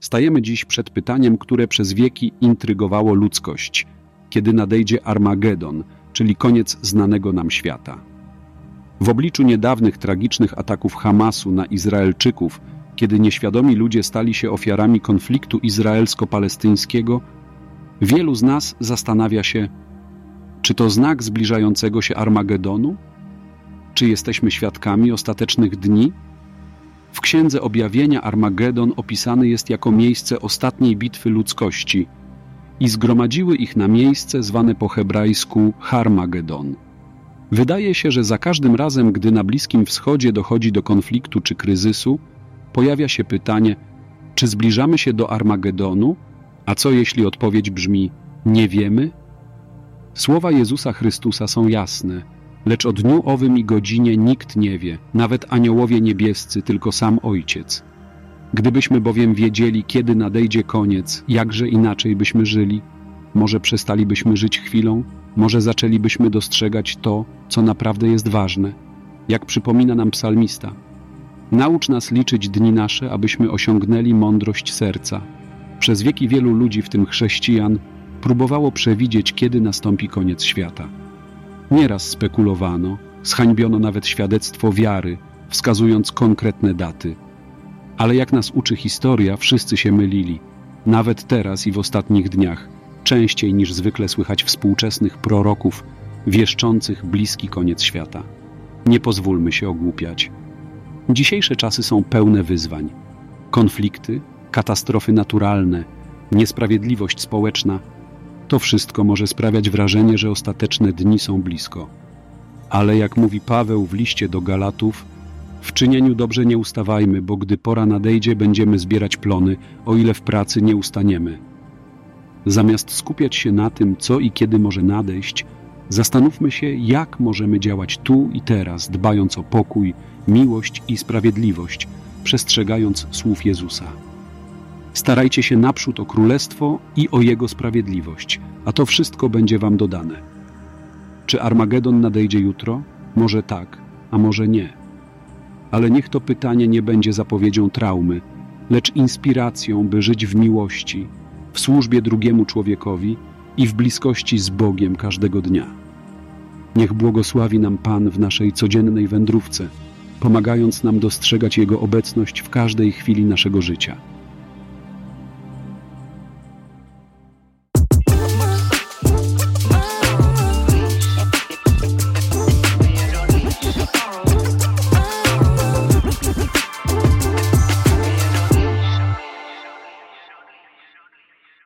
Stajemy dziś przed pytaniem, które przez wieki intrygowało ludzkość: kiedy nadejdzie Armagedon, czyli koniec znanego nam świata. W obliczu niedawnych tragicznych ataków Hamasu na Izraelczyków, kiedy nieświadomi ludzie stali się ofiarami konfliktu izraelsko-palestyńskiego, wielu z nas zastanawia się, czy to znak zbliżającego się Armagedonu? Czy jesteśmy świadkami ostatecznych dni? W Księdze Objawienia Armagedon opisany jest jako miejsce ostatniej bitwy ludzkości i zgromadziły ich na miejsce zwane po hebrajsku Harmagedon. Wydaje się, że za każdym razem, gdy na Bliskim Wschodzie dochodzi do konfliktu czy kryzysu, pojawia się pytanie, czy zbliżamy się do Armagedonu, a co jeśli odpowiedź brzmi nie wiemy? Słowa Jezusa Chrystusa są jasne, lecz o dniu owym i godzinie nikt nie wie, nawet aniołowie niebiescy, tylko sam Ojciec. Gdybyśmy bowiem wiedzieli, kiedy nadejdzie koniec, jakże inaczej byśmy żyli, może przestalibyśmy żyć chwilą, może zaczęlibyśmy dostrzegać to, co naprawdę jest ważne, jak przypomina nam psalmista. Naucz nas liczyć dni nasze, abyśmy osiągnęli mądrość serca. Przez wieki wielu ludzi, w tym chrześcijan, próbowało przewidzieć, kiedy nastąpi koniec świata. Nieraz spekulowano, zhańbiono nawet świadectwo wiary, wskazując konkretne daty. Ale jak nas uczy historia, wszyscy się mylili, nawet teraz i w ostatnich dniach, częściej niż zwykle słychać współczesnych proroków wieszczących bliski koniec świata. Nie pozwólmy się ogłupiać. Dzisiejsze czasy są pełne wyzwań. Konflikty, katastrofy naturalne, niesprawiedliwość społeczna to wszystko może sprawiać wrażenie, że ostateczne dni są blisko. Ale jak mówi Paweł w liście do Galatów, w czynieniu dobrze nie ustawajmy, bo gdy pora nadejdzie, będziemy zbierać plony, o ile w pracy nie ustaniemy. Zamiast skupiać się na tym, co i kiedy może nadejść, zastanówmy się, jak możemy działać tu i teraz, dbając o pokój, miłość i sprawiedliwość, przestrzegając słów Jezusa. Starajcie się naprzód o królestwo i o jego sprawiedliwość, a to wszystko będzie wam dodane. Czy Armagedon nadejdzie jutro? Może tak, a może nie. Ale niech to pytanie nie będzie zapowiedzią traumy, lecz inspiracją, by żyć w miłości, w służbie drugiemu człowiekowi i w bliskości z Bogiem każdego dnia. Niech błogosławi nam Pan w naszej codziennej wędrówce, pomagając nam dostrzegać Jego obecność w każdej chwili naszego życia.